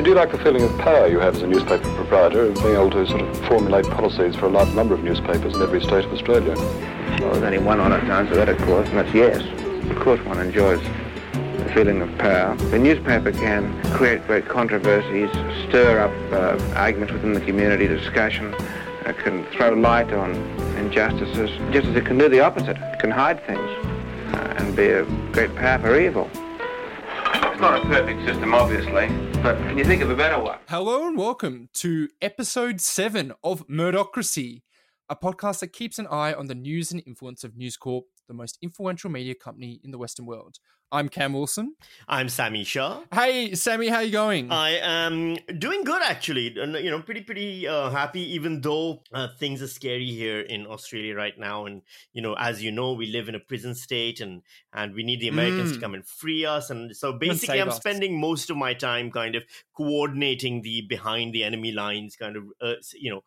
you, do you like the feeling of power you have as a newspaper proprietor of being able to sort of formulate policies for a large number of newspapers in every state of Australia? Well, there's only one honest answer to that, of course, and that's yes. Of course one enjoys the feeling of power. The newspaper can create great controversies, stir up uh, arguments within the community, discussion, it can throw light on injustices, just as it can do the opposite. It can hide things uh, and be a great power for evil. It's not a perfect system, obviously, but can you think of a better one? Hello and welcome to episode 7 of Murdochracy, a podcast that keeps an eye on the news and influence of News Corp, the most influential media company in the Western world. I'm Cam Wilson. I'm Sammy Shaw. Hey, Sammy, how you going? I am doing good, actually. You know, pretty, pretty uh, happy. Even though uh, things are scary here in Australia right now, and you know, as you know, we live in a prison state, and and we need the Americans mm. to come and free us. And so, basically, I'm us. spending most of my time kind of coordinating the behind the enemy lines, kind of, uh, you know,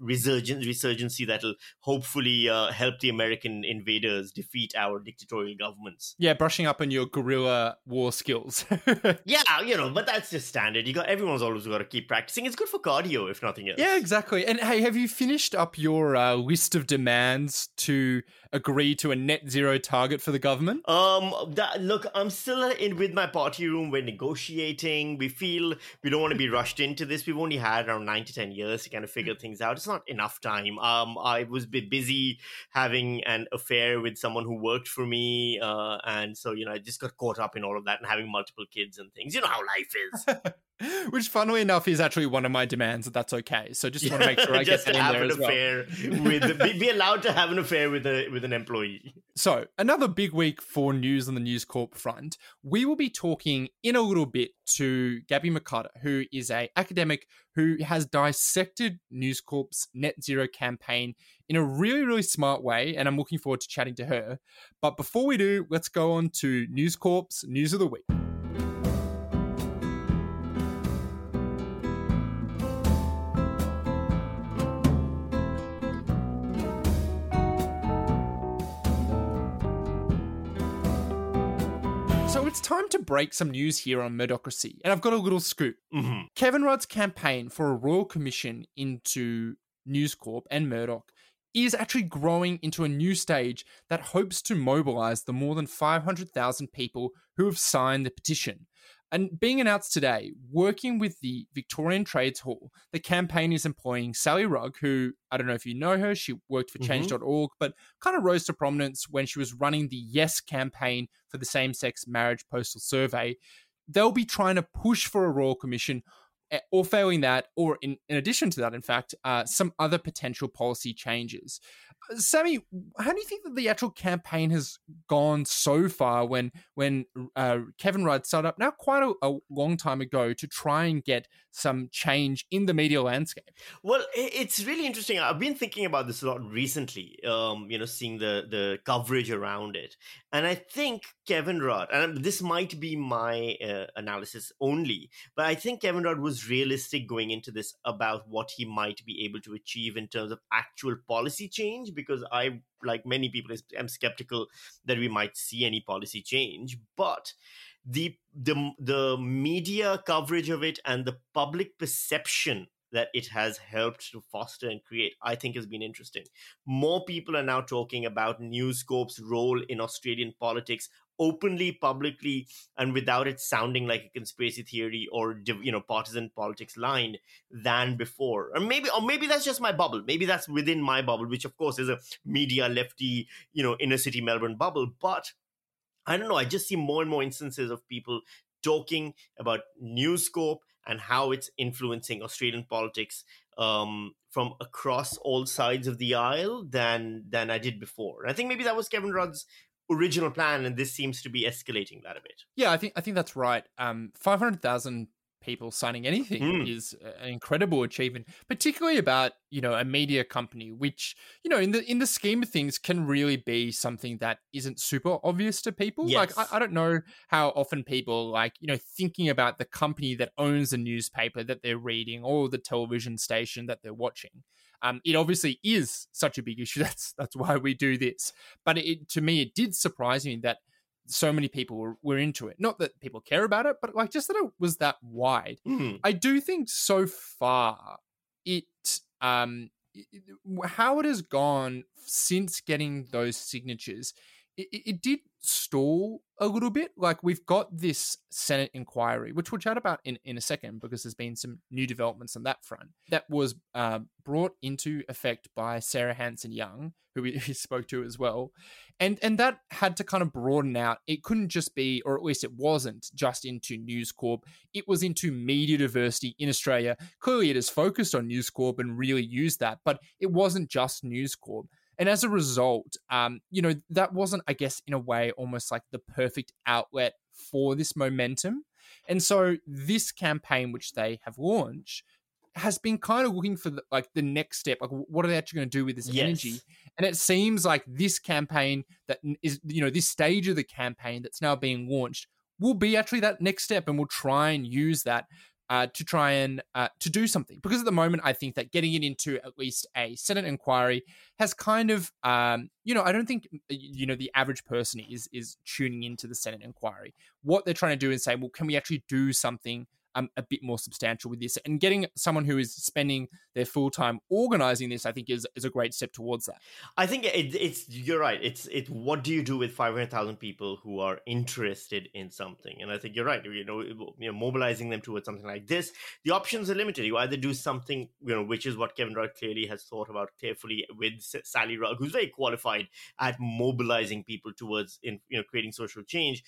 resurgence resurgency that'll hopefully uh, help the American invaders defeat our dictatorial governments. Yeah, brushing up on your guerrilla war skills. yeah, you know, but that's just standard. You got everyone's always got to keep practicing. It's good for cardio, if nothing else. Yeah, exactly. And hey, have you finished up your uh, list of demands to agree to a net zero target for the government? Um, that, look, I'm still in with my party room. We're negotiating. We feel we don't want to be rushed into this. We've only had around nine to ten years to kind of figure things out. It's not enough time. Um, I was busy having an affair with someone who worked for me, uh, and so you know, I just got caught up in all of that and having multiple kids and things. You know how life is. Which, funnily enough, is actually one of my demands. That that's okay. So just want to make sure I get that in there as well. with be, be, allowed to have an affair with a with an employee. So another big week for news on the News Corp front. We will be talking in a little bit to Gabby Mocatta, who is a academic who has dissected News Corp's net zero campaign in a really really smart way, and I'm looking forward to chatting to her. But before we do, let's go on to News Corp's news of the week. Time to break some news here on Murdochracy, and I've got a little scoop. Mm-hmm. Kevin Rudd's campaign for a royal commission into News Corp and Murdoch is actually growing into a new stage that hopes to mobilize the more than 500,000 people who have signed the petition. And being announced today, working with the Victorian Trades Hall, the campaign is employing Sally Rugg, who I don't know if you know her, she worked for mm-hmm. change.org, but kind of rose to prominence when she was running the Yes campaign for the same sex marriage postal survey. They'll be trying to push for a Royal Commission or failing that, or in, in addition to that, in fact, uh, some other potential policy changes. Sammy, how do you think that the actual campaign has gone so far when when uh, Kevin Rudd started up now quite a, a, long time ago to try and get some change in the media landscape? Well, it's really interesting. I've been thinking about this a lot recently. Um, you know, seeing the the coverage around it, and I think Kevin Rudd, and this might be my uh, analysis only, but I think Kevin Rudd was realistic going into this about what he might be able to achieve in terms of actual policy change because I, like many people, am skeptical that we might see any policy change. But the the the media coverage of it and the public perception that it has helped to foster and create, I think has been interesting. More people are now talking about News Corp's role in Australian politics openly publicly and without it sounding like a conspiracy theory or you know partisan politics line than before. Or maybe or maybe that's just my bubble. Maybe that's within my bubble which of course is a media lefty you know inner city melbourne bubble. But i don't know. I just see more and more instances of people talking about news corp and how it's influencing australian politics um, from across all sides of the aisle than than I did before. I think maybe that was Kevin Rudd's original plan, and this seems to be escalating that a bit. Yeah, I think I think that's right. Um, five hundred thousand people signing anything mm. is an incredible achievement, particularly about you know a media company, which you know in the in the scheme of things can really be something that isn't super obvious to people. Yes. Like I, I don't know how often people like you know thinking about the company that owns the newspaper that they're reading or the television station that they're watching. Um, it obviously is such a big issue. That's that's why we do this. But it, to me, it did surprise me that so many people were, were into it. Not that people care about it, but like just that it was that wide. Mhm. I do think so far it um it- how it has gone since getting those signatures it, it did stall a little bit like we've got this senate inquiry which we'll chat about in, in a second because there's been some new developments on that front that was uh, brought into effect by sarah hanson young who we, we spoke to as well. And and that had to kind of broaden out. It couldn't just be or at least it wasn't just into news corp. It was into media diversity in australia. Clearly it is focused on news corp and really used that but it wasn't just news corp and as a result um you know that wasn't i guess in a way almost like the perfect outlet for this momentum and so this campaign which they have launched has been kind of looking for the, like the next step like what are they actually going to do with this Yes. energy and it seems like this campaign that is you know, this stage of the campaign that's now being launched will be actually that next step, and we'll try and use that uh, to try and uh, to do something. Because at the moment, I think that getting it into at least a Senate inquiry has kind of, um, you know, I don't think you know the average person is is tuning into the Senate inquiry. What they're trying to do is say, well, can we actually do something? Um, a bit more substantial with this, and getting someone who is spending their full time organizing this, I think, is is a great step towards that. I think it, it's you're right. It's it. What do you do with five hundred thousand people who are interested in something? And I think you're right. You know, you know, mobilizing them towards something like this, the options are limited. You either do something, you know, which is what Kevin Rudd clearly has thought about carefully with Sally Rugg, who's very qualified at mobilizing people towards in you know creating social change.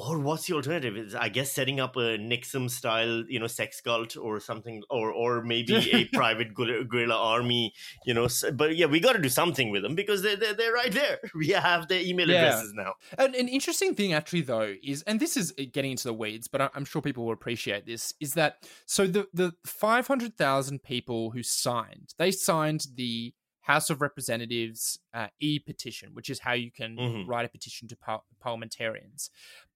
Or what's the alternative? Is I guess setting up a NXIVM style, you know, sex cult or something, or or maybe a private guerrilla army you know but yeah we got to do something with them because they're, they're, they're right there we have their email Yeah. addresses now An, an interesting thing, actually, though, is, and this is uh, getting into the weeds, but I'm sure people will appreciate this, is that so the the 500,000 people who signed, they signed the House of Representatives uh, e petition, which is how you can Mhm. write a petition to par- parliamentarians.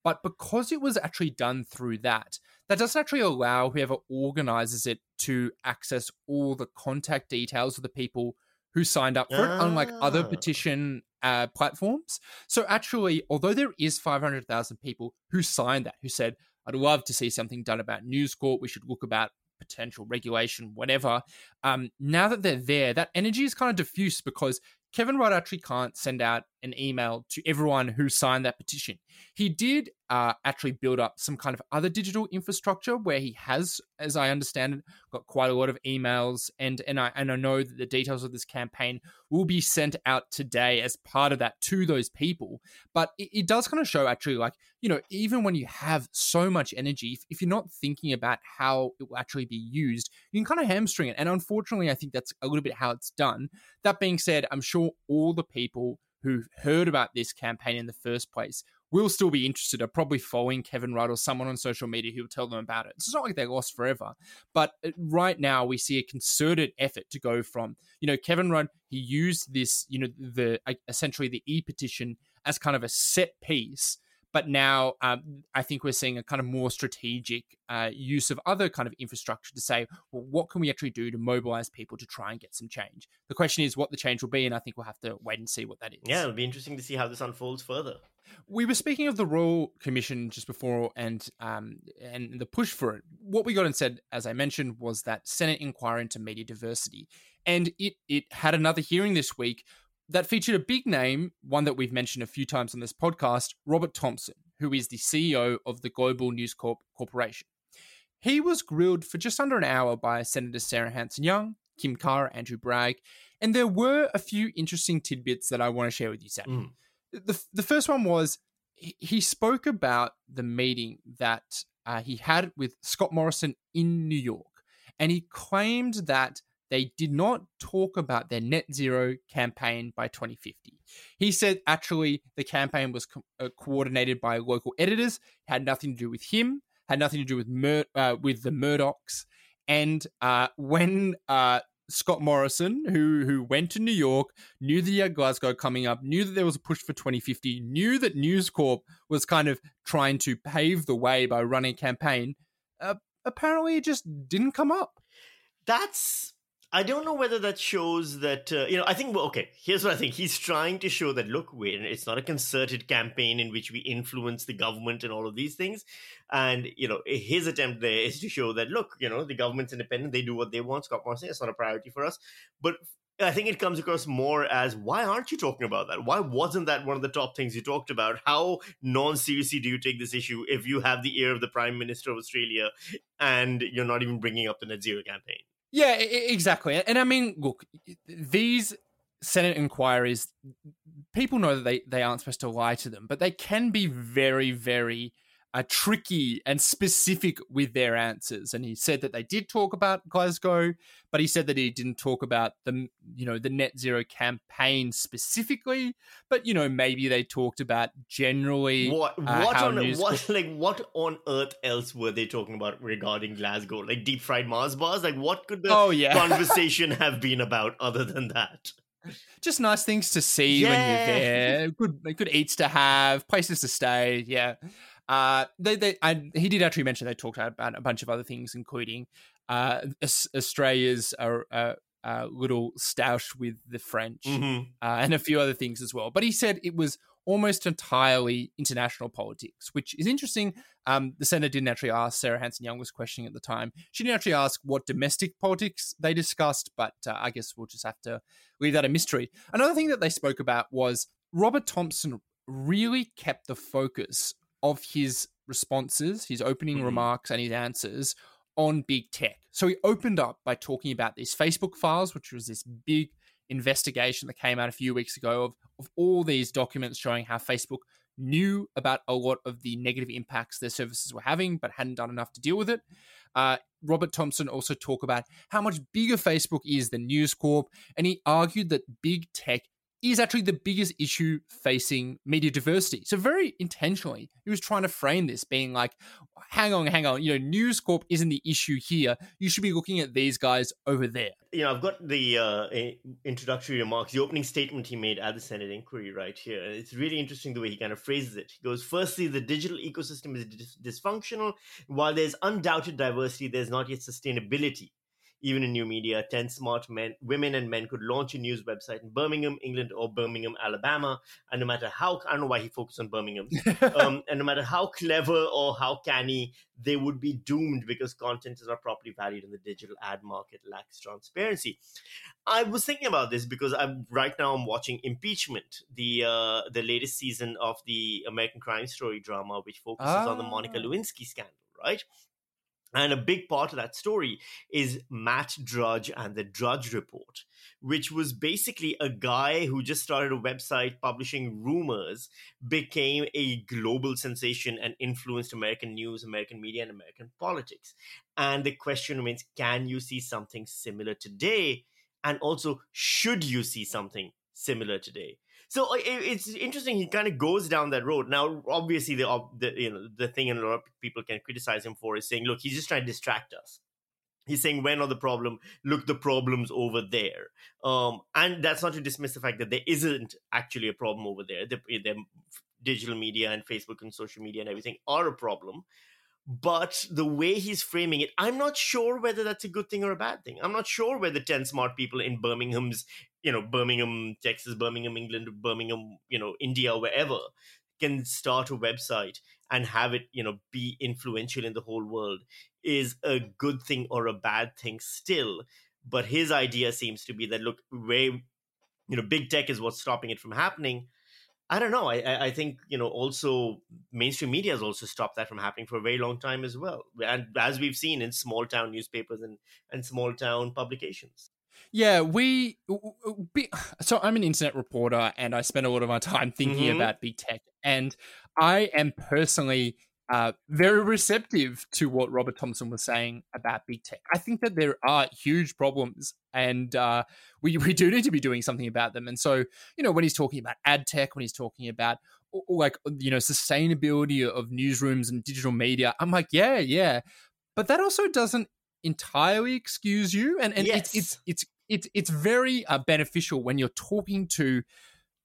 But because it was actually done through that, that doesn't actually allow whoever organizes it to access all the contact details of the people who signed up for it, unlike other Ah. petition uh, platforms. So actually, although there is 500,000 people who signed that, who said, I'd love to see something done about News Corp, we should look about potential regulation, whatever. Um, now that they're there, that energy is kind of diffuse because Kevin Rudd actually can't send out an email to everyone who signed that petition. He did uh, actually build up some kind of other digital infrastructure where he has, as I understand it, got quite a lot of emails, and and I and I know that the details of this campaign will be sent out today as part of that to those people. But it, it does kind of show actually, like you know, even when you have so much energy, if, if you're not thinking about how it will actually be used, you can kind of hamstring it. And unfortunately, I think that's a little bit how it's done. That being said, I'm sure all the people who heard about this campaign in the first place will still be interested, are probably following Kevin Rudd or someone on social media who will tell them about it. It's not like they're lost forever. But uh, right now, we see a concerted effort to go from, you know, Kevin Rudd, he used this, you know, the uh, essentially the e petition as kind of a set piece. But now um, I think we're seeing a kind of more strategic uh, use of other kind of infrastructure to say, well, what can we actually do to mobilize people to try and get some change? The question is what the change will be, and I think we'll have to wait and see what that is. yeah it'll be interesting to see how this unfolds further We were speaking of the Royal Commission just before, and um, and the push for it. What we got and said, as I mentioned, was that Senate inquiry into media diversity, and it it had another hearing this week that featured a big name, one that we've mentioned a few times on this podcast, Robert Thomson, who is the CEO of the Global News Corp Corporation. He was grilled for just under an hour by Senator Sarah Hanson Young, Kim Carr, Andrew Bragg, and there were a few interesting tidbits that I want to share with you, Sam Mm. the the first one was he, spoke about the meeting that uh, he had with Scott Morrison in New York, and he claimed that they did not talk about their net zero campaign by 2050. He said actually the campaign was co- uh, coordinated by local editors, had nothing to do with him, had nothing to do with Mur- uh, with the Murdochs, and uh, when uh, Scott Morrison, who who went to New York, knew that he had Glasgow coming up, knew that there was a push for 2050, knew that News Corp was kind of trying to pave the way by running a campaign. Uh, apparently, it just didn't come up. that's I don't know whether that shows that uh, you know. I think well, okay. Here's what I think. He's trying to show that look, wait, it's not a concerted campaign in which we influence the government and all of these things. And you know, his attempt there is to show that look, you know, the government's independent. They do what they want. Scott Morrison, it's not a priority for us. But I think it comes across more as why aren't you talking about that? Why wasn't that one of the top things you talked about? How non seriously do you take this issue if you have the ear of the Prime Minister of Australia and you're not even bringing up the net zero campaign? Yeah, exactly. And I mean, look, these Senate inquiries, people know that they, they aren't supposed to lie to them, but they can be very, very uh, tricky and specific with their answers. And he said that they did talk about Glasgow, but he said that he didn't talk about the you know the net zero campaign specifically. But you know maybe they talked about generally what uh, what on news- what like what on earth else were they talking about regarding Glasgow? Like deep fried Mars bars? Like what could the oh, yeah. conversation have been about other than that? Just nice things to see yeah. when you're there. Good, good eats to have, places to stay. Yeah. Uh, they, they, I, he did actually mention they talked about a bunch of other things, including uh, Australia's uh, uh, uh, little stoush with the French mm-hmm. uh, and a few other things as well. But he said it was almost entirely international politics, which is interesting. Um, the senator didn't actually ask Sarah Hanson Young was questioning at the time. She didn't actually ask what domestic politics they discussed, but uh, I guess we'll just have to leave that a mystery. Another thing that they spoke about was Robert Thomson really kept the focus of his responses, his opening mm-hmm. remarks, and his answers on big tech. So he opened up by talking about these Facebook files, which was this big investigation that came out a few weeks ago of, of all these documents showing how Facebook knew about a lot of the negative impacts their services were having, but hadn't done enough to deal with it. Uh, Robert Thomson also talked about how much bigger Facebook is than News Corp, and he argued that big tech is actually the biggest issue facing media diversity. So very intentionally, he was trying to frame this being like, hang on, hang on, you know, News Corp isn't the issue here. You should be looking at these guys over there. You know, I've got the uh, introductory remarks, the opening statement he made at the Senate inquiry right here. It's really interesting the way he kind of phrases it. He goes, firstly, the digital ecosystem is dis- dysfunctional. While there's undoubted diversity, there's not yet sustainability even in new media, 10 smart men, women and men could launch a news website in Birmingham, England, or Birmingham, Alabama. And no matter how, I don't know why he focused on Birmingham, um, and no matter how clever or how canny, they would be doomed because content is not properly valued and the digital ad market lacks transparency. I was thinking about this because I'm right now I'm watching Impeachment, the uh, the latest season of the American Crime Story drama, which focuses on the Monica ah. Lewinsky scandal, right? And a big part of that story is Matt Drudge and the Drudge Report, which was basically a guy who just started a website publishing rumors, became a global sensation, and influenced American news, American media, and American politics. And the question remains can you see something similar today? And also, should you see something similar today? So it's interesting. He kind of goes down that road. Now, obviously, the, the you know the thing, and a lot of people can criticize him for is saying, "Look, he's just trying to distract us." He's saying, when are the problem. Look, the problem's over there." Um, and that's not to dismiss the fact that there isn't actually a problem over there. The, the digital media and Facebook and social media and everything are a problem but the way he's framing it, I'm not sure whether that's a good thing or a bad thing. I'm not sure whether 10 smart people in Birmingham's, you know, Birmingham, Texas, Birmingham, England, Birmingham, you know, India, wherever, can start a website and have it, you know, be influential in the whole world is a good thing or a bad thing still. But his idea seems to be that, look, where, you know, big tech is what's stopping it from happening I don't know. I, I think you know also mainstream media has also stopped that from happening for a very long time as well, and as we've seen in small town newspapers and and small town publications. Yeah, we. So I'm an internet reporter, and I spend a lot of my time thinking mm-hmm. about big tech, and I am personally uh, very receptive to what Robert Thomson was saying about big tech. I think that there are huge problems, and uh, we we do need to be doing something about them. And so, you know, when he's talking about ad tech, when he's talking about like you know sustainability of newsrooms and digital media, I'm like, yeah, yeah, but that also doesn't entirely excuse you. And and yes. it's, it's it's it's it's very uh, beneficial when you're talking to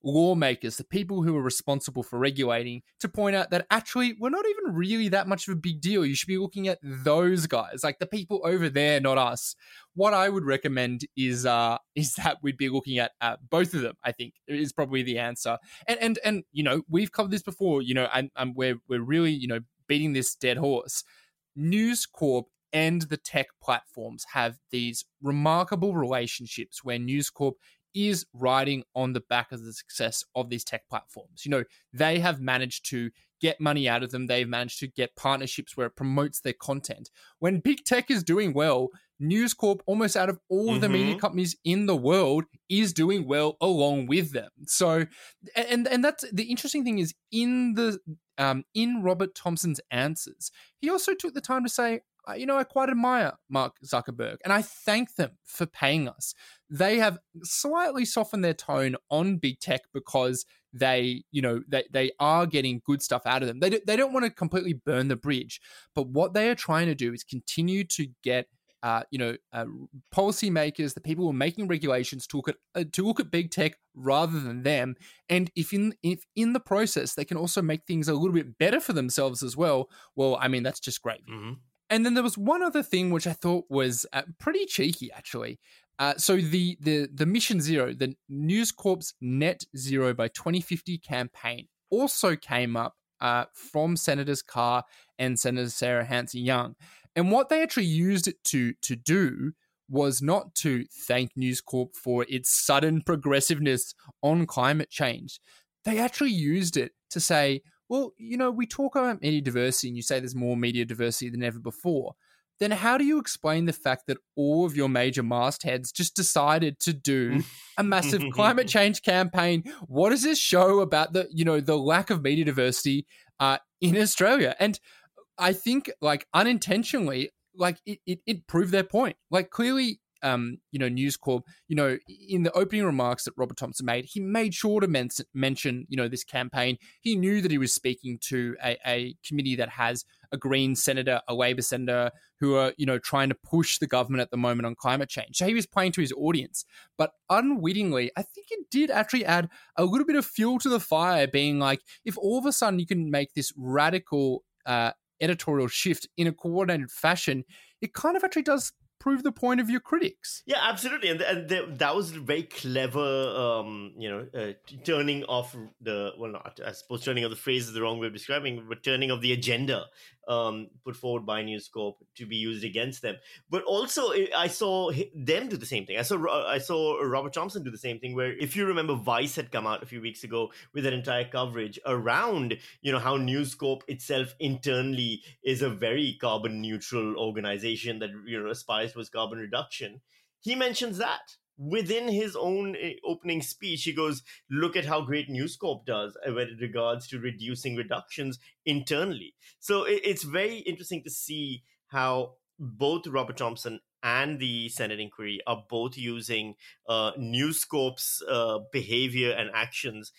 lawmakers, the people who are responsible for regulating, to point out that actually we're not even really that much of a big deal. You should be looking at those guys, like the people over there, not us. What I would recommend is uh is that we'd be looking at uh, both of them. I think is probably the answer. And and and you know we've covered this before. You know, and, and we're we're really you know beating this dead horse. News Corp and the tech platforms have these remarkable relationships where News Corp is riding on the back of the success of these tech platforms. You know, they have managed to get money out of them. They've managed to get partnerships where it promotes their content. When big tech is doing well, News Corp, almost out of all mm-hmm. the media mm-hmm. companies in the world, is doing well along with them. So, and and that's the interesting thing is in the um, in Robert Thomson's answers, he also took the time to say, you know, I quite admire Mark Zuckerberg and I thank them for paying us. They have slightly softened their tone on big tech because they, you know, they, they are getting good stuff out of them. They, do, they don't want to completely burn the bridge, but what they are trying to do is continue to get uh, you know, uh, policymakers, the people who are making regulations to look at uh, to look at big tech rather than them. And if in if in the process they can also make things a little bit better for themselves as well, well, I mean that's just great. Mm-hmm. And then there was one other thing which I thought was uh, pretty cheeky, actually. Uh, so the the the Mission Zero, the News Corp's Net Zero by 2050 campaign, also came up uh, from Senators Carr and Senator Sarah Hanson Young, and what they actually used it to to do was not to thank News Corp for its sudden progressiveness on climate change. They actually used it to say, well, you know, we talk about media diversity and you say there's more media diversity than ever before. Then how do you explain the fact that all of your major mastheads just decided to do a massive climate change campaign? What does this show about the, you know, the lack of media diversity uh, in Australia? And I think like unintentionally, like it, it, it proved their point. Like clearly um, you know, News Corp, you know, in the opening remarks that Robert Thomson made, he made sure to men- mention, you know, this campaign. He knew that he was speaking to a, a, committee that has a Green senator, a Labor senator, who are, you know, trying to push the government at the moment on climate change. So he was playing to his audience. But unwittingly, I think it did actually add a little bit of fuel to the fire, being like, if all of a sudden you can make this radical uh, editorial shift in a coordinated fashion, it kind of actually does prove the point of your critics. Yeah, absolutely, and, and that was very clever. Um, you know, uh, turning off the well, not I suppose turning off the phrase is the wrong way of describing, but turning off the agenda um, put forward by News Corp to be used against them. But also, I saw them do the same thing. I saw I saw Robert Thomson do the same thing. Where, if you remember, Vice had come out a few weeks ago with an entire coverage around you know how News Corp itself internally is a very carbon neutral organization that you know aspires towards carbon reduction. He mentions that within his own eh, opening speech, he goes, Look at how great News Corp does when it regards to reducing reductions internally. So it's very interesting to see how both Robert Thomson and the Senate inquiry are both using uh, News Corp's uh, behavior and actions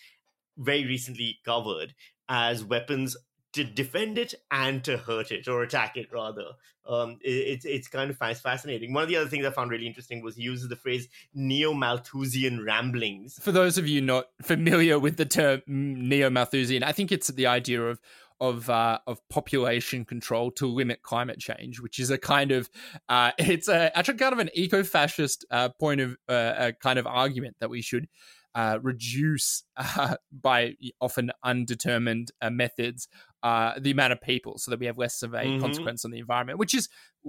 very recently covered as weapons to defend it and to hurt it or attack it rather. Um, it, it's it's kind of fascinating. One of the other things I found really interesting was he uses the phrase neo Malthusian ramblings. For those of you not familiar with the term neo Malthusian, I think it's the idea of of uh, of population control to limit climate change, which is a kind of uh, it's a actually kind of an eco fascist uh, point of uh, a kind of argument that we should uh, reduce uh, by often undetermined uh, methods uh, the amount of people so that we have less of a mm-hmm. consequence on the environment, which is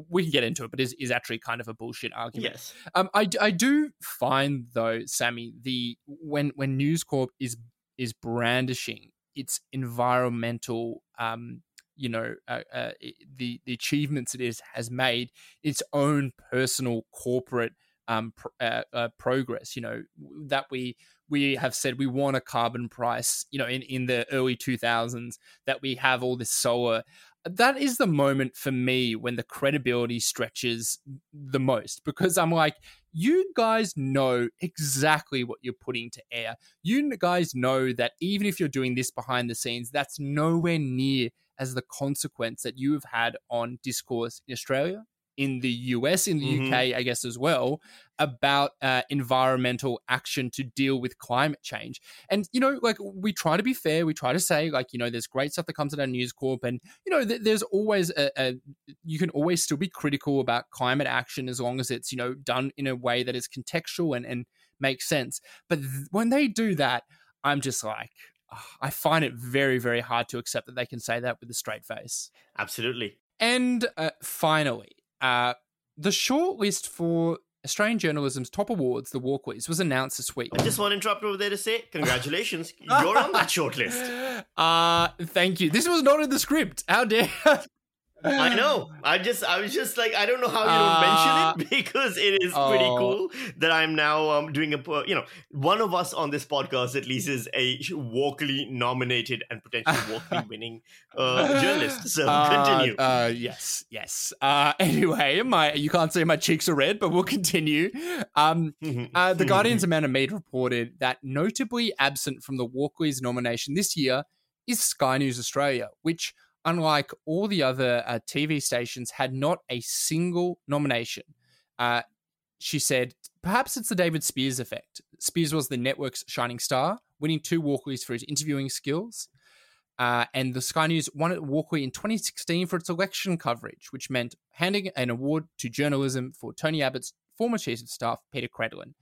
we can get into it, but is, is actually kind of a bullshit argument. Yes. Um, I, I do find though, Sammy, the when when News Corp is is brandishing its environmental um, you know uh, uh, the the achievements it is has made its own personal corporate um, pr- uh, uh, progress. You know that we we have said we want a carbon price. You know, in in the early two thousands, that we have all this solar. That is the moment for me when the credibility stretches the most because I'm like, you guys know exactly what you're putting to air. You guys know that even if you're doing this behind the scenes, that's nowhere near as the consequence that you have had on discourse in Australia in the US, in the Mhm. UK, I guess as well, about uh, environmental action to deal with climate change. And you know, like we try to be fair, we try to say like you know, there's great stuff that comes out of News Corp, and you know, th- there's always a, a you can always still be critical about climate action as long as it's you know done in a way that is contextual and and makes sense. But th- when they do that, I'm just like. I find it very, very hard to accept that they can say that with a straight face. Absolutely. And uh, finally, uh, the shortlist for Australian journalism's top awards, the Walkleys, was announced this week. I just want to interrupt over there to say congratulations, you're on that shortlist. Uh, thank you. This was not in the script. How dare I know. I just, I was just like, I don't know how you Uh, don't mention it because it is pretty oh. cool that I'm now um, doing a, you know, one of us on this podcast at least is a Walkley nominated and potentially Walkley winning uh, journalist. So Uh, continue. Uh, yes, yes. Uh, anyway, my you can't see my cheeks are red, but we'll continue. Um, Uh, the Guardian's Amanda Meade reported that notably absent from the Walkleys nomination this year is Sky News Australia, which, unlike all the other uh, TV stations, had not a single nomination. Uh, she said, perhaps it's the David Speers effect. Speers was the network's shining star, winning two Walkleys for his interviewing skills. Uh, and the Sky News won a Walkley in 2016 for its election coverage, which meant handing an award to journalism for Tony Abbott's former chief of staff, Peta Credlin.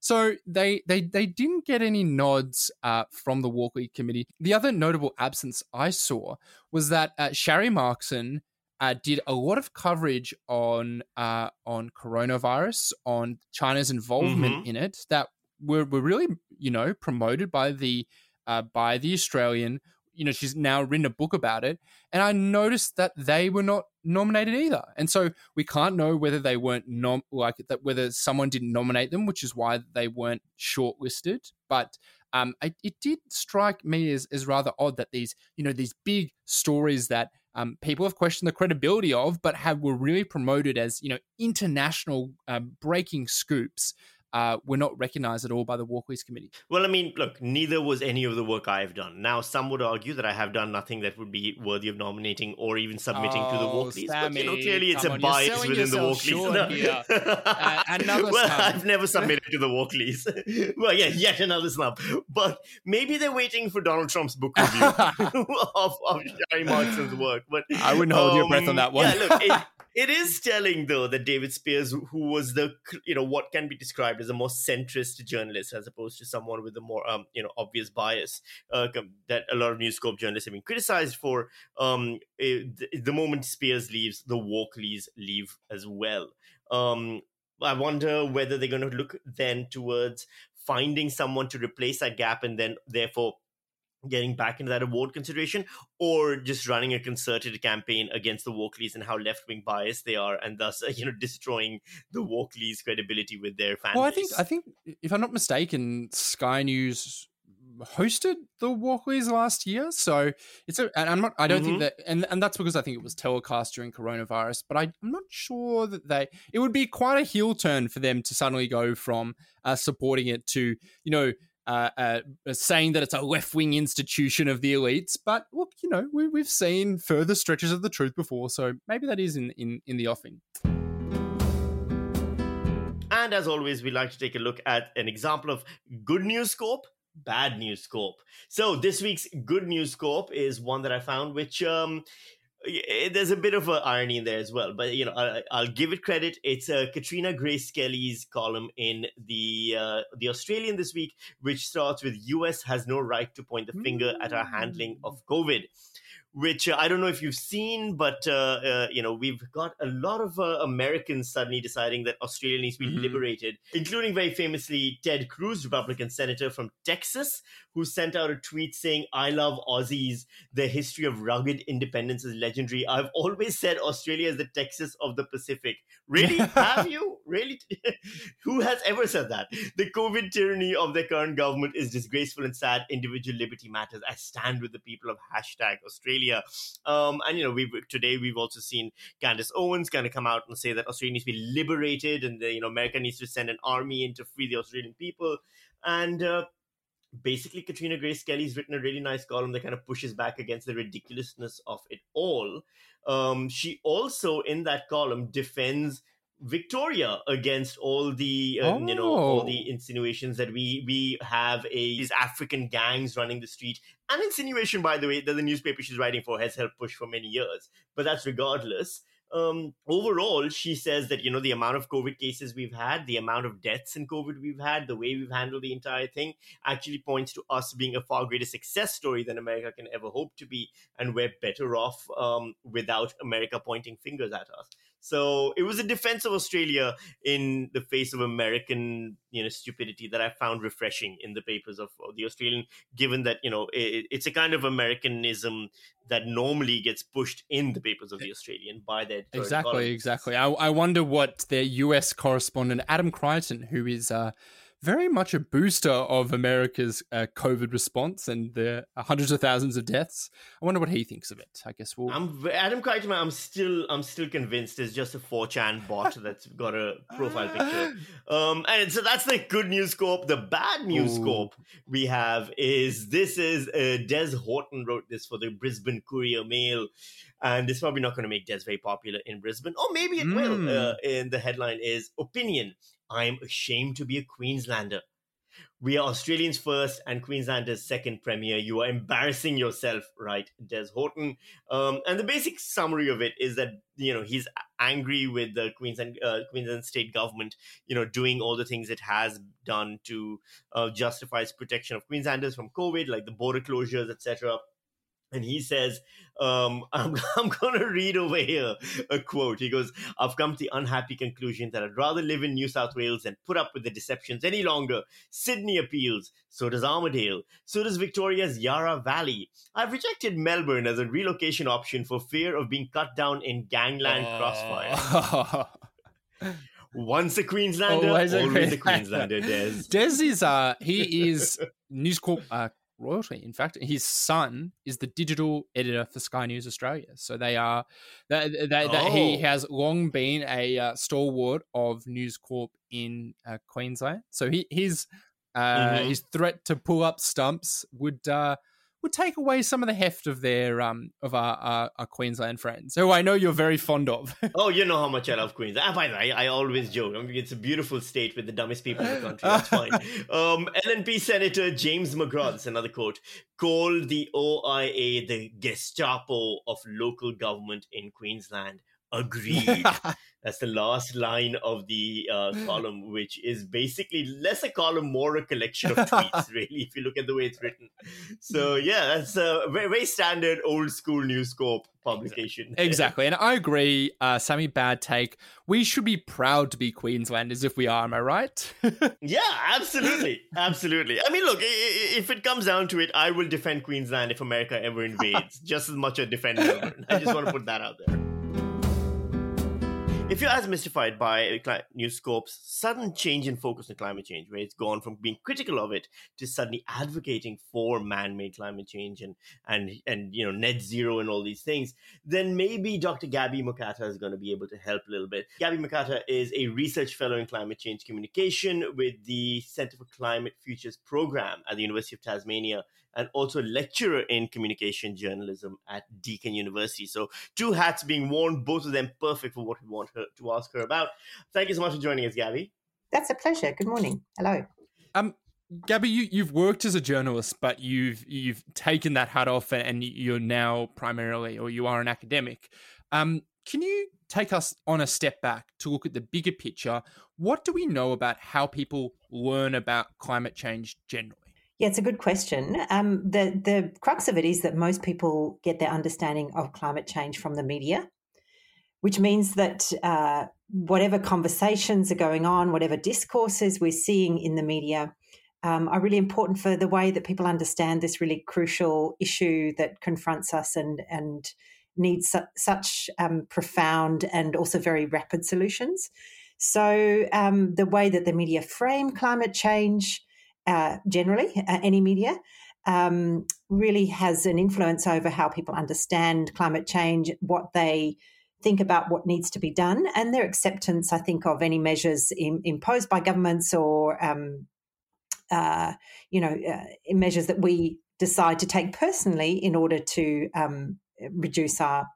So they they they didn't get any nods uh, from the Walkley committee. The other notable absence I saw was that uh, Sharri Markson uh, did a lot of coverage on uh, on coronavirus, on China's involvement in it, that were, were really you know promoted by the uh, by the Australian. You know, she's now written a book about it, and I noticed that they were not nominated either. And so we can't know whether they weren't nom- like that whether someone didn't nominate them, which is why they weren't shortlisted. But um, it, it did strike me as, as rather odd that these you know these big stories that um, people have questioned the credibility of, but have were really promoted as you know international um, breaking scoops. Uh, were not recognized at all by the Walkleys Committee. Well, I mean, look, neither was any of the work I've done. Now, some would argue that I have done nothing that would be worthy of nominating or even submitting to the Oh, Walkleys. But, you know, clearly it's a on, bias within the Walkleys. here. Uh, another well, snub. I've never submitted to the Walkleys. well, yeah, yet another snub. But maybe they're waiting for Donald Trump's book review of, of Sharri Markson's work. But I wouldn't hold your breath on um, that one. Yeah, look, it, it is telling though that David Speers, who was the you know what can be described as a more centrist journalist, as opposed to someone with a more um, you know obvious bias uh, that a lot of News Corp journalists have been criticized for. Um, eh, the, the moment Speers leaves, the Walkleys leave as well. Um, I wonder whether they're going to look then towards finding someone to replace that gap, and then therefore getting back into that award consideration or just running a concerted campaign against the Walkleys and how left-wing biased they are and thus you know destroying the Walkleys credibility with their fans. Well, I think I think if I'm not mistaken, Sky News hosted the Walkleys last year, so it's a. And I'm not. I don't think Mhm. that, and and that's because I think it was telecast during coronavirus. But I, I'm not sure that they. It would be quite a heel turn for them to suddenly go from uh, supporting it to you know. Uh, uh, saying that it's a left wing institution of the elites, but you know, we, we've seen further stretches of the truth before, so maybe that is in, in, in the offing. And as always, we like to take a look at an example of good news scope, bad news scope. So this week's good news scope is one that I found, which um, eh, there's a bit of an irony in there as well. But you know, I, I'll give it credit. It's uh, Katrina Grace Kelly's column in the uh, the Australian this week, which starts with "U.S. has no right to point the finger at our handling of COVID." Which uh, I don't know if you've seen, but uh, uh, you know we've got a lot of uh, Americans suddenly deciding that Australia needs to be Mhm. liberated, including very famously Ted Cruz, Republican senator from Texas, who sent out a tweet saying, "I love Aussies. The history of rugged independence is legendary. I've always said Australia is the Texas of the Pacific. Really? Have you? Really? Who has ever said that? The COVID tyranny of the current government is disgraceful and sad. Individual liberty matters. I stand with the people of hashtag Australia. Um, and you know, we today we've also seen Candace Owens kind of come out and say that Australia needs to be liberated, and the, you know America needs to send an army in to free the Australian people. And uh, basically Katrina Grace Kelly's written a really nice column that kind of pushes back against the ridiculousness of it all. Um, she also in that column defends Victoria against all the uh, you know all the Oh. insinuations that we we have a these African gangs running the street. An insinuation, by the way, that the newspaper she's writing for has helped push for many years. But that's regardless. Um, overall, she says that you know the amount of COVID cases we've had, the amount of deaths in COVID we've had, the way we've handled the entire thing, actually points to us being a far greater success story than America can ever hope to be, and we're better off um, without America pointing fingers at us. So it was a defense of Australia in the face of American, you know, stupidity that I found refreshing in the papers of, of the Australian. Given that you know it, it's a kind of Americanism that normally gets pushed in the papers of the Australian by their Exactly, columns. exactly. I, I wonder what their US correspondent, Adam Creighton, who is uh, very much a booster of America's uh, COVID response and the hundreds of thousands of deaths, I wonder what he thinks of it. I guess we'll. I'm Adam Creighton. I'm still I'm still convinced it's just a 4chan bot that's got a profile picture. Um, and so that's the good news scope. The bad news Ooh. scope we have is this is uh, Des Houghton wrote this for the Brisbane Courier Mail, and it's probably not going to make Des very popular in Brisbane, or maybe it will. Mm. Uh, and the headline is opinion. I'm ashamed to be a Queenslander. We are Australians first and Queenslanders second premier. You are embarrassing yourself, right, Des Houghton? Um, and the basic summary of it is that you know he's angry with the Queensland uh, Queensland state government, you know, doing all the things it has done to uh, justify its protection of Queenslanders from COVID, like the border closures, etc. And he says, um, I'm, I'm going to read over here a quote. He goes, I've come to the unhappy conclusion that I'd rather live in New South Wales than put up with the deceptions any longer. Sydney appeals. So does Armidale. So does Victoria's Yarra Valley. I've rejected Melbourne as a relocation option for fear of being cut down in gangland crossfire. crossfire. Once a Queenslander, Always always a a, Queenslander, Des. Des is uh he is News Corp uh, royalty. In fact, his son is the digital editor for Sky News Australia. So they are that that he Oh. has long been a uh, stalwart of News Corp in uh, Queensland. So he his uh, Mhm. his threat to pull up stumps would uh, would take away some of the heft of their um of our, our, our Queensland friends, who I know you're very fond of. Oh, you know how much I love Queensland. Ah, by the way, I always joke. I mean, it's a beautiful state with the dumbest people in the country. That's fine. Um, LNP Senator James McGrath, another quote, called the OIA the Gestapo of local government in Queensland. Agreed. That's the last line of the uh, column, which is basically less a column, more a collection of tweets, really, if you look at the way it's written. So, yeah, that's a very, very standard old school News Corp publication. Exactly, and I agree, uh, Sammy. Bad take. We should be proud to be Queenslanders if we are. Am I right? Yeah, absolutely. Absolutely. I mean, look, if it comes down to it, I will defend Queensland if America ever invades, just as much as defend Melbourne. I just want to put that out there. If you're as mystified by News Corp's sudden change in focus on climate change, where it's gone from being critical of it to suddenly advocating for man-made climate change and and and you know net zero and all these things, then maybe Dr. Gabby Mocatta is going to be able to help a little bit. Gabby Mocatta is a research fellow in climate change communication with the Center for Climate Futures program at the University of Tasmania and also lecturer in communication journalism at Deakin University. So two hats being worn, both of them perfect for what we want her to ask her about. Thank you so much for joining us, Gabby. That's a pleasure. Good morning. Hello. Um, Gabby, you, you've worked as a journalist, but you've you've taken that hat off, and you're now primarily, or you are an academic. Um, can you take us on a step back to look at the bigger picture? What do we know about how people learn about climate change generally? Yeah, it's a good question. Um, the the crux of it is that most people get their understanding of climate change from the media, which means that uh, whatever conversations are going on, whatever discourses we're seeing in the media, um, are really important for the way that people understand this really crucial issue that confronts us and and needs su- such um, profound and also very rapid solutions. So um, the way that the media frame climate change uh, generally, uh, any media, um, really has an influence over how people understand climate change, what they think about what needs to be done, and their acceptance, I think, of any measures im- imposed by governments or um, uh, you know, uh, measures that we decide to take personally in order to um, reduce our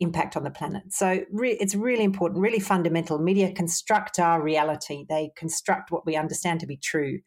impact on the planet. So re- it's really important, really fundamental. Media construct our reality, they construct what we understand to be true.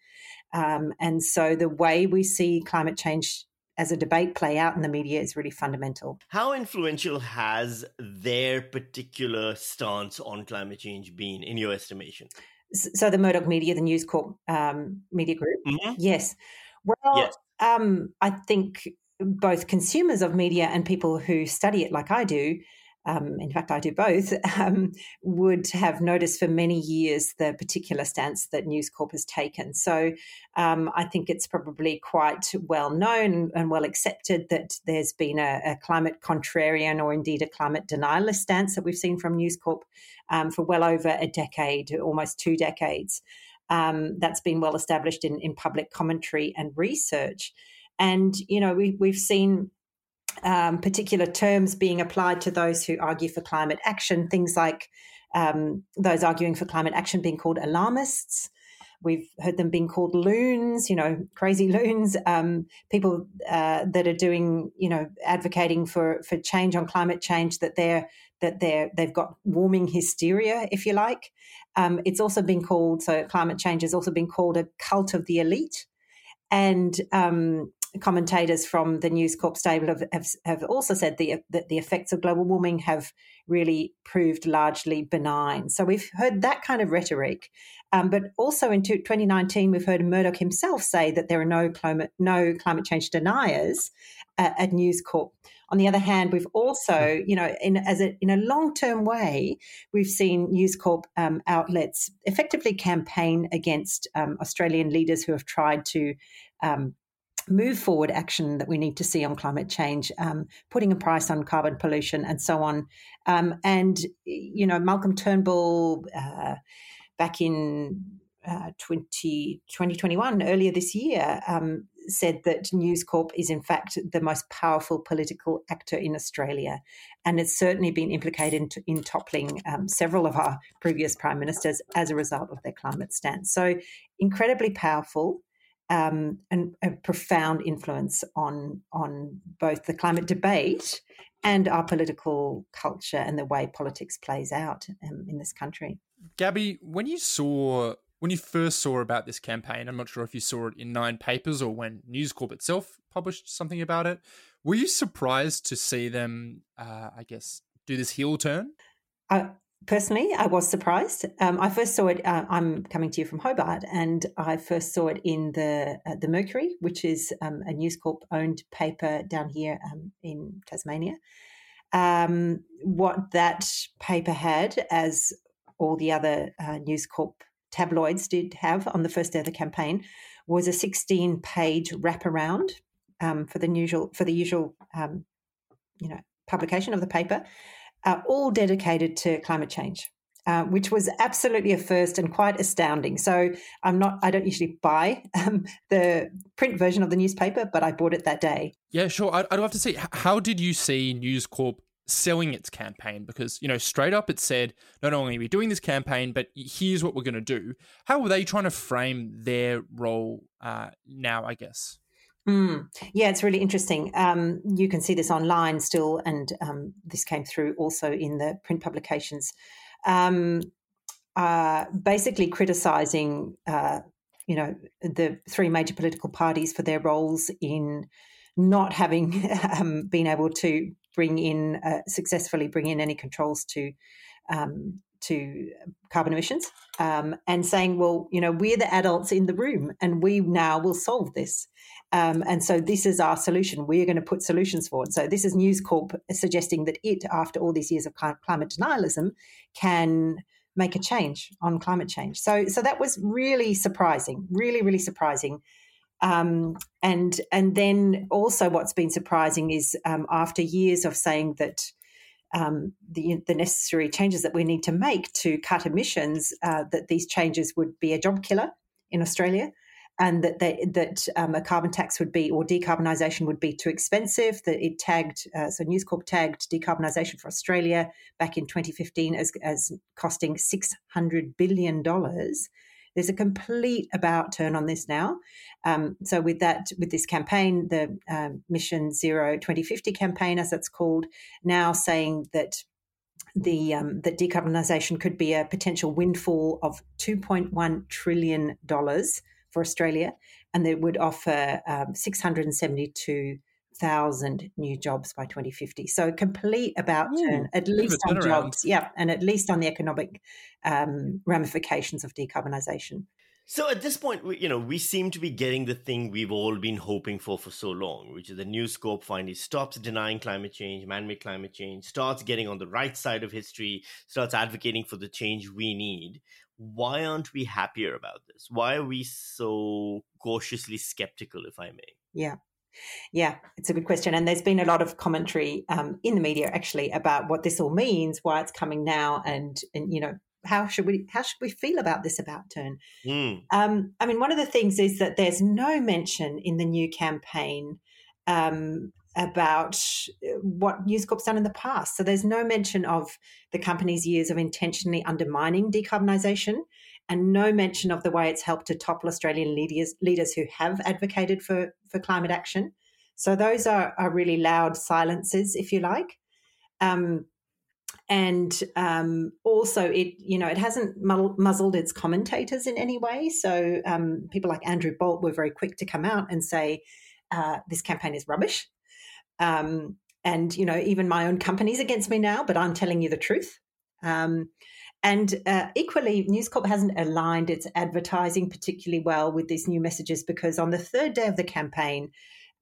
Um, and so the way we see climate change as a debate play out in the media is really fundamental. How influential has their particular stance on climate change been, in your estimation? So the Murdoch Media, the News Corp um, media group, mm-hmm. yes. Well, yes. Um, I think both consumers of media and people who study it like I do, um, in fact, I do both, um, would have noticed for many years the particular stance that News Corp has taken. So um, I think it's probably quite well known and well accepted that there's been a, a climate contrarian or indeed a climate denialist stance that we've seen from News Corp um, for well over a decade, almost two decades. Um, that's been well established in, in public commentary and research. And, you know, we, we've seen um, particular terms being applied to those who argue for climate action, things like um, those arguing for climate action being called alarmists. We've heard them being called loons, you know, crazy loons. Um, people uh, that are doing, you know, advocating for for change on climate change that they're that they're they've got warming hysteria, if you like. Um, it's also been called so climate change has also been called a cult of the elite, and um, commentators from the News Corp stable have, have, have also said the, that the effects of global warming have really proved largely benign. So we've heard that kind of rhetoric. Um, but also in 2019, we've heard Murdoch himself say that there are no climate, no climate change deniers uh, at News Corp. On the other hand, we've also, you know, in as a in a long term way, we've seen News Corp um, outlets effectively campaign against um, Australian leaders who have tried to um, move forward action that we need to see on climate change, um, putting a price on carbon pollution, and so on. Um, and you know, Malcolm Turnbull uh, back in uh, 20, 2021, earlier this year, um, said that News Corp is in fact the most powerful political actor in Australia, and it's certainly been implicated in, in toppling um, several of our previous prime ministers as a result of their climate stance. So incredibly powerful um, and a profound influence on on both the climate debate and our political culture and the way politics plays out um, in this country. Gabby, when you saw when you first saw about this campaign, I'm not sure if you saw it in Nine Papers or when News Corp itself published something about it. Were you surprised to see them, uh, I guess, do this heel turn? Uh, personally, I was surprised. Um, I first saw it. Uh, I'm coming to you from Hobart, and I first saw it in the uh, the Mercury, which is um, a News Corp owned paper down here um, in Tasmania. Um, what that paper had, as all the other uh, News Corp tabloids did have on the first day of the campaign, was a 16 page wraparound um, for the usual for the usual um, you know publication of the paper uh, all dedicated to climate change. Uh, which was absolutely a first and quite astounding. So I'm not, I don't usually buy um, the print version of the newspaper, but I bought it that day. Yeah, sure. I'd, I'd love to see. How did you see News Corp selling its campaign? Because you know, straight up, it said not only are we doing this campaign, but here's what we're going to do. How were they trying to frame their role uh, now? I guess. Mm. Yeah, it's really interesting. Um, you can see this online still, and um, this came through also in the print publications. Um, uh, basically, criticizing, uh, you know, the three major political parties for their roles in not having um, been able to bring in uh, successfully bring in any controls to um, to carbon emissions um, and saying, well, you know, we're the adults in the room and we now will solve this. Um, and so this is our solution. We're going to put solutions forward. So this is News Corp suggesting that it, after all these years of climate denialism, can make a change on climate change. So so that was really surprising, really really surprising. Um, and and then also what's been surprising is um, after years of saying that um, the, the necessary changes that we need to make to cut emissions, uh, that these changes would be a job killer in Australia and that they, that um, a carbon tax would be or decarbonisation would be too expensive. That it tagged uh, so News Corp tagged decarbonisation for Australia back in 2015 as as costing 600 billion dollars. There's a complete about turn on this now. Um, so with that, with this campaign, the um, Mission Zero 2050 campaign, as it's called, now saying that the um, that decarbonisation could be a potential windfall of 2.1 trillion dollars for Australia, and they would offer um, 672 thousand new jobs by 2050. So complete about turn, at least on jobs, yeah, and at least on the economic um, ramifications of decarbonisation. So at this point, we, you know, we seem to be getting the thing we've all been hoping for for so long, which is the News Corp finally stops denying climate change, man-made climate change, starts getting on the right side of history, starts advocating for the change we need. Why aren't we happier about this? Why are we so cautiously skeptical, if I may? Yeah. Yeah, it's a good question. And there's been a lot of commentary um, in the media actually about what this all means, why it's coming now, and, and you know, how should we how should we feel about this about turn? Mm. Um, I mean, one of the things is that there's no mention in the new campaign um, about uh, what News Corp's done in the past. So there's no mention of the company's years of intentionally undermining decarbonisation, and no mention of the way it's helped to topple Australian leaders leaders who have advocated for for climate action. So those are, are really loud silences, if you like. Um, and um, also it you know it hasn't muzzled its commentators in any way so um, people like andrew bolt were very quick to come out and say uh, this campaign is rubbish um, and you know even my own company's against me now but i'm telling you the truth um, and uh, equally, News Corp hasn't aligned its advertising particularly well with these new messages because on the third day of the campaign,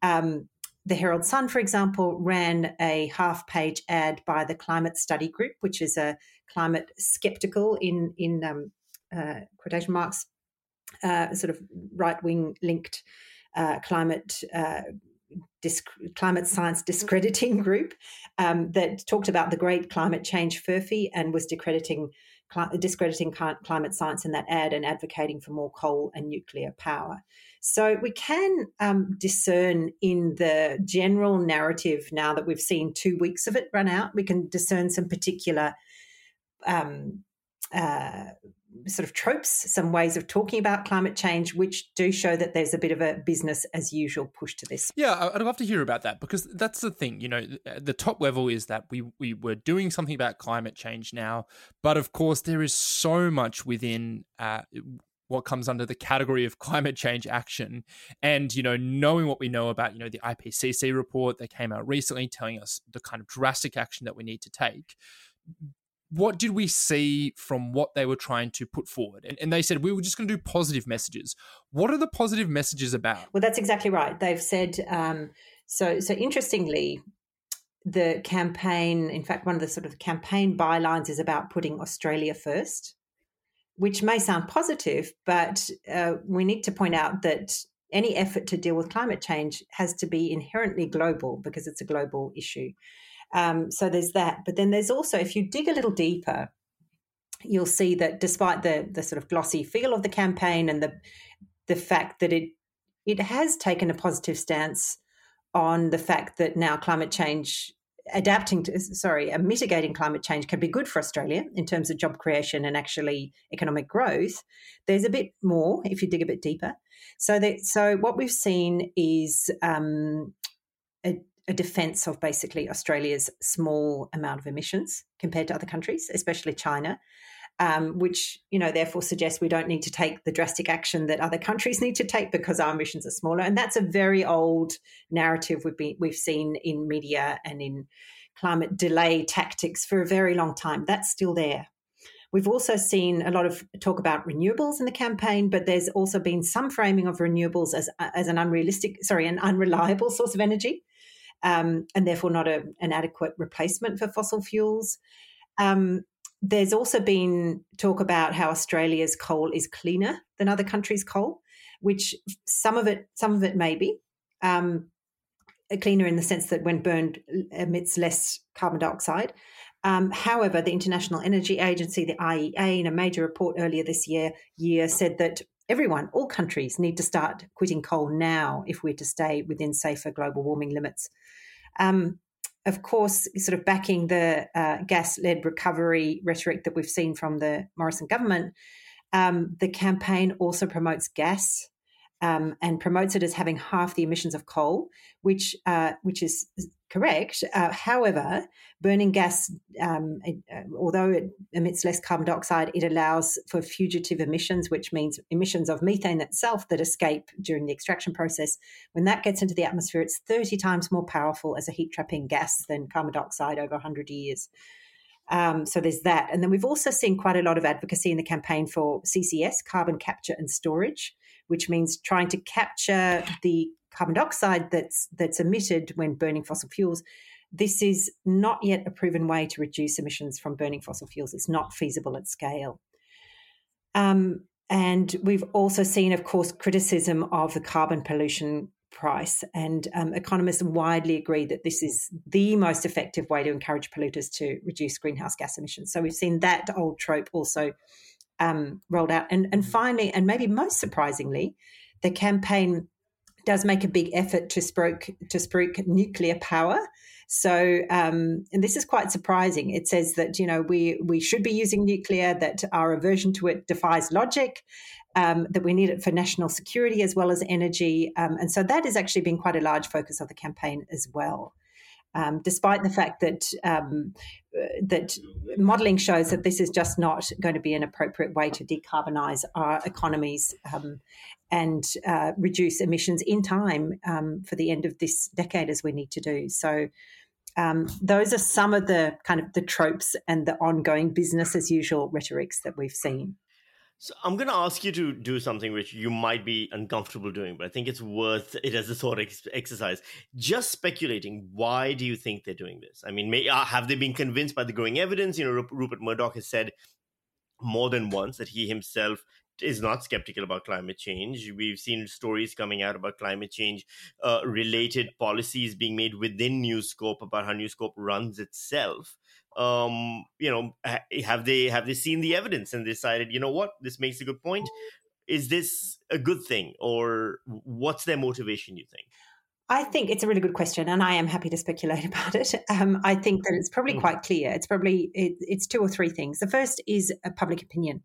um, the Herald Sun, for example, ran a half page ad by the Climate Study Group, which is a climate skeptical in, in um, uh, quotation marks, uh, sort of right wing linked uh, climate. Disc- climate science discrediting group um, that talked about the great climate change furphy and was discrediting discrediting climate science in that ad and advocating for more coal and nuclear power. So we can um, discern in the general narrative now that we've seen two weeks of it run out, we can discern some particular um, uh, sort of tropes, some ways of talking about climate change, which do show that there's a bit of a business as usual push to this. Yeah, I'd love to hear about that because that's the thing. You know, the top level is that we we were doing something about climate change now, but of course there is so much within uh, what comes under the category of climate change action. And, you know, knowing what we know about, you know, the IPCC report that came out recently telling us the kind of drastic action that we need to take. What did we see from what they were trying to put forward? And, and they said we were just going to do positive messages. What are the positive messages about? Well, that's exactly right. They've said um, so. So interestingly, the campaign, in fact, one of the sort of campaign bylines is about putting Australia first which may sound positive, but uh, we need to point out that any effort to deal with climate change has to be inherently global because it's a global issue. Um, so there's that. But then there's also, if you dig a little deeper, you'll see that despite the the sort of glossy feel of the campaign and the the fact that it it has taken a positive stance on the fact that now climate change adapting to sorry mitigating climate change can be good for australia in terms of job creation and actually economic growth there's a bit more if you dig a bit deeper so that so what we've seen is um, a, a defense of basically australia's small amount of emissions compared to other countries especially china um, which you know therefore suggests we don't need to take the drastic action that other countries need to take because our emissions are smaller. And that's a very old narrative we've been we've seen in media and in climate delay tactics for a very long time. That's still there. We've also seen a lot of talk about renewables in the campaign, but there's also been some framing of renewables as as an unrealistic, sorry, an unreliable source of energy, um, and therefore not a, an adequate replacement for fossil fuels. Um, there's also been talk about how Australia's coal is cleaner than other countries' coal, which some of it, some of it may be. Um, cleaner in the sense that when burned emits less carbon dioxide. Um, however, the International Energy Agency, the IEA, in a major report earlier this year, year said that everyone, all countries, need to start quitting coal now if we're to stay within safer global warming limits. Um, of course, sort of backing the uh, gas led recovery rhetoric that we've seen from the Morrison government, Um, the campaign also promotes gas um, and promotes it as having half the emissions of coal, which uh, which is correct. Uh, however, burning gas, um, it, uh, although it emits less carbon dioxide, it allows for fugitive emissions, which means emissions of methane itself that escape during the extraction process. When that gets into the atmosphere, it's 30 times more powerful as a heat trapping gas than carbon dioxide over 100 years. Um, so there's that. And then we've also seen quite a lot of advocacy in the campaign for CCS, carbon capture and storage, which means trying to capture the carbon dioxide that's that's emitted when burning fossil fuels. This is not yet a proven way to reduce emissions from burning fossil fuels. It's not feasible at scale. Um, and we've also seen, of course, criticism of the carbon pollution price. And um, economists widely agree that this is the most effective way to encourage polluters to reduce greenhouse gas emissions. So we've seen that old trope also um, rolled out. And, and finally, and maybe most surprisingly, the campaign does make a big effort to spruik to spruik nuclear power. So, um, and this is quite surprising. It says that you know we we should be using nuclear, that our aversion to it defies logic, um, that we need it for national security as well as energy, um, and so that has actually been quite a large focus of the campaign as well um, despite the fact that um, that modelling shows that this is just not going to be an appropriate way to decarbonise our economies um, and uh, reduce emissions in time um, for the end of this decade, as we need to do. So. Um, those are some of the kind of the tropes and the ongoing business as usual rhetorics that we've seen. So I'm going to ask you to do something which you might be uncomfortable doing, but I think it's worth it as a thought ex- exercise. Just speculating, why do you think they're doing this? I mean, may, uh, have they been convinced by the growing evidence? You know, Rupert Murdoch has said more than once that he himself is not skeptical about climate change. We've seen stories coming out about climate change uh, related policies being made within News Corp about how News Corp runs itself um, you know, have they have they seen the evidence and decided, you know what, this makes a good point? Is this a good thing, or what's their motivation? You think? I think it's a really good question, and I am happy to speculate about it. Um, I think that it's probably mm. quite clear. It's probably it, it's two or three things. The first is public opinion.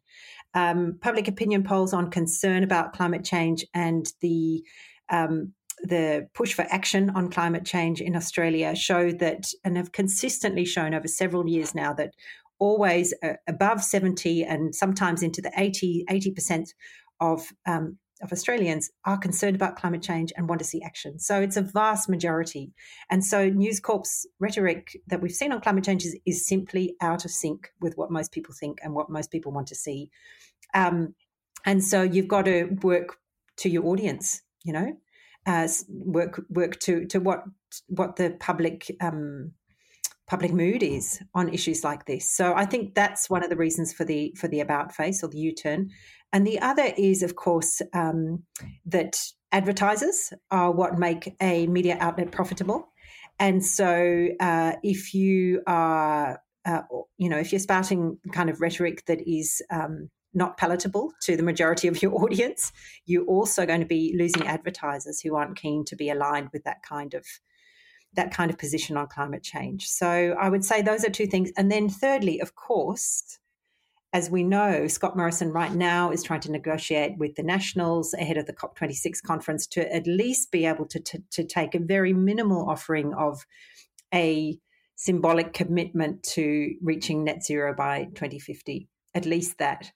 Um, public opinion polls on concern about climate change and the um, the push for action on climate change in Australia show that, and have consistently shown over several years now, that always uh, above 70 and sometimes into the 80, 80% of, um, of Australians are concerned about climate change and want to see action. So it's a vast majority. And so News Corp's rhetoric that we've seen on climate change is, is simply out of sync with what most people think and what most people want to see. Um, and so you've got to work to your audience, you know, uh, work work to to what what the public um, public mood is on issues like this. So I think that's one of the reasons for the for the about face or the U turn, and the other is of course um, that advertisers are what make a media outlet profitable, and so uh, if you are uh, you know if you're spouting kind of rhetoric that is um, not palatable to the majority of your audience, you're also going to be losing advertisers who aren't keen to be aligned with that kind of that kind of position on climate change. So I would say those are two things. And then thirdly, of course, as we know, Scott Morrison right now is trying to negotiate with the Nationals ahead of the COP26 conference to at least be able to, to, to take a very minimal offering of a symbolic commitment to reaching net zero by 2050, at least that.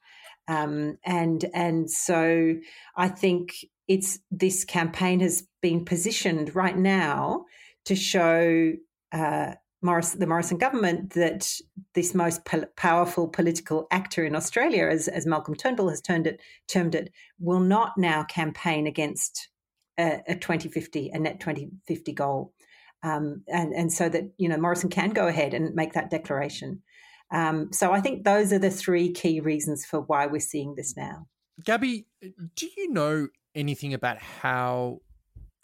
Um, and and so I think it's this campaign has been positioned right now to show uh, Morris, the Morrison government that this most po- powerful political actor in Australia, as, as Malcolm Turnbull has termed it, termed it, will not now campaign against a, a 2050, a net 2050 goal. Um, and, and so that, you know, Morrison can go ahead and make that declaration. Um, so I think those are the three key reasons for why we're seeing this now. Gabby, do you know anything about how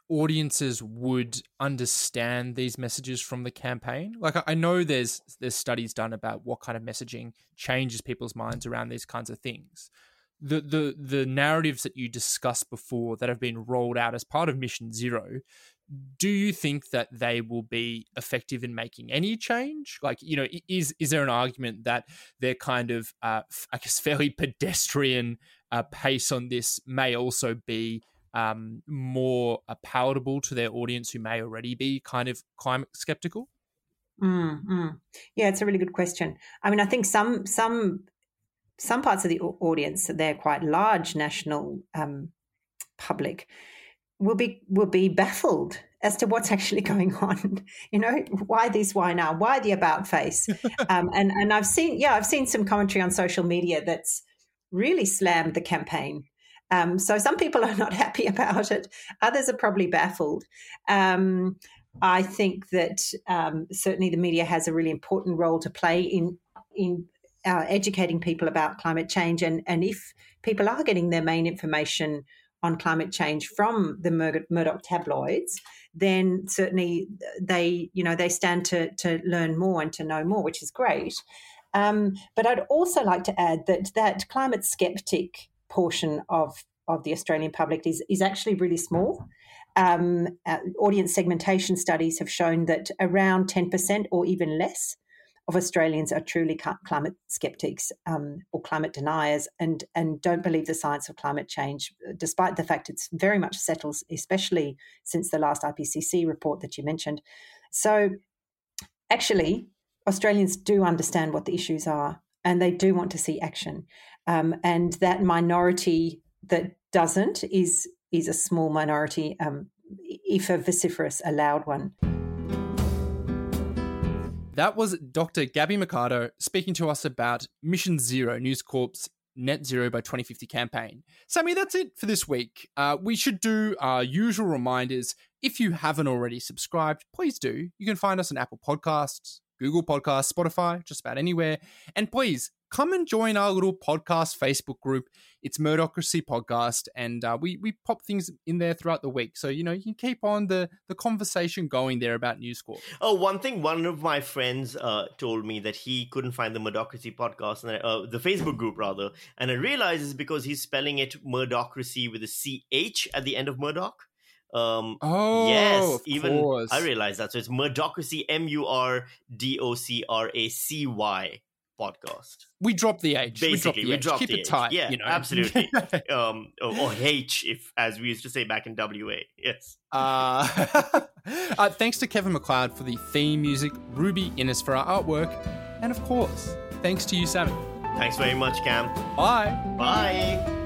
audiences would understand these messages from the campaign? Like I know there's there's studies done about what kind of messaging changes people's minds around these kinds of things. The the the narratives that you discussed before that have been rolled out as part of Mission Zero, do you think that they will be effective in making any change? Like, you know, is is there an argument that their kind of, uh, I guess, fairly pedestrian uh, pace on this may also be um, more uh, palatable to their audience who may already be kind of climate skeptical? Mm. Yeah, it's a really good question. I mean, I think some some some parts of the audience, they're quite large national um, public, will be will be baffled as to what's actually going on. You know, why this, why now, why the about face? um, and and I've seen, yeah, I've seen some commentary on social media that's really slammed the campaign. Um, so some people are not happy about it. Others are probably baffled. Um, I think that um, certainly the media has a really important role to play in in uh, educating people about climate change, and and if people are getting their main information on climate change from the Mur- Murdoch tabloids, then certainly they you know they stand to to learn more and to know more, which is great. Um, but I'd also like to add that that climate skeptic portion of of the Australian public is is actually really small. Um, uh, audience segmentation studies have shown that around 10% or even less of Australians are truly climate skeptics um, or climate deniers and, and don't believe the science of climate change, despite the fact it's very much settled, especially since the last IPCC report that you mentioned. So, actually, Australians do understand what the issues are and they do want to see action. Um, and that minority that doesn't is is a small minority, um, if a vociferous, a loud one. That was Dr. Gabby Mocatta speaking to us about Mission Zero, News Corp's Net Zero by 2050 campaign. Sammy, that's it for this week. Uh, we should do our usual reminders. If you haven't already subscribed, please do. You can find us on Apple Podcasts, Google Podcasts, Spotify, just about anywhere. And please come and join our little podcast Facebook group. It's Murdocracy Podcast, and uh, we we pop things in there throughout the week, so you know you can keep on the the conversation going there about News Corp. Oh, one thing, one of my friends uh, told me that he couldn't find the Murdocracy Podcast, and uh, the Facebook group rather, and I realized it's because he's spelling it Murdochracy with a C H at the end of Murdoch. Um, oh, yes, even course. I realized that. So it's Murdocracy, M U R D O C R A C Y podcast. We drop the H. Basically, we drop the age. Keep it tight. Yeah, you know? absolutely. um, or, or, H, if as we used to say back in WA. Yes. Uh, uh, thanks to Kevin MacLeod for the theme music, Ruby Innes for our artwork, and of course, thanks to you, Sammy. Thanks very much, Cam. Bye. Bye.